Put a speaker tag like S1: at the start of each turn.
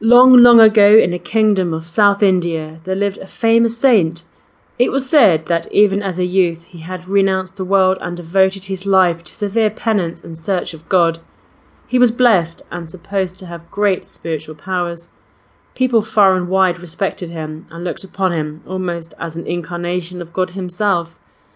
S1: Long, long ago, in a kingdom of South India, there lived a famous saint. It was said that even as a youth he had renounced the world and devoted his life to severe penance and search of God. He was blessed and supposed to have great spiritual powers. People far and wide respected him and looked upon him almost as an incarnation of God himself.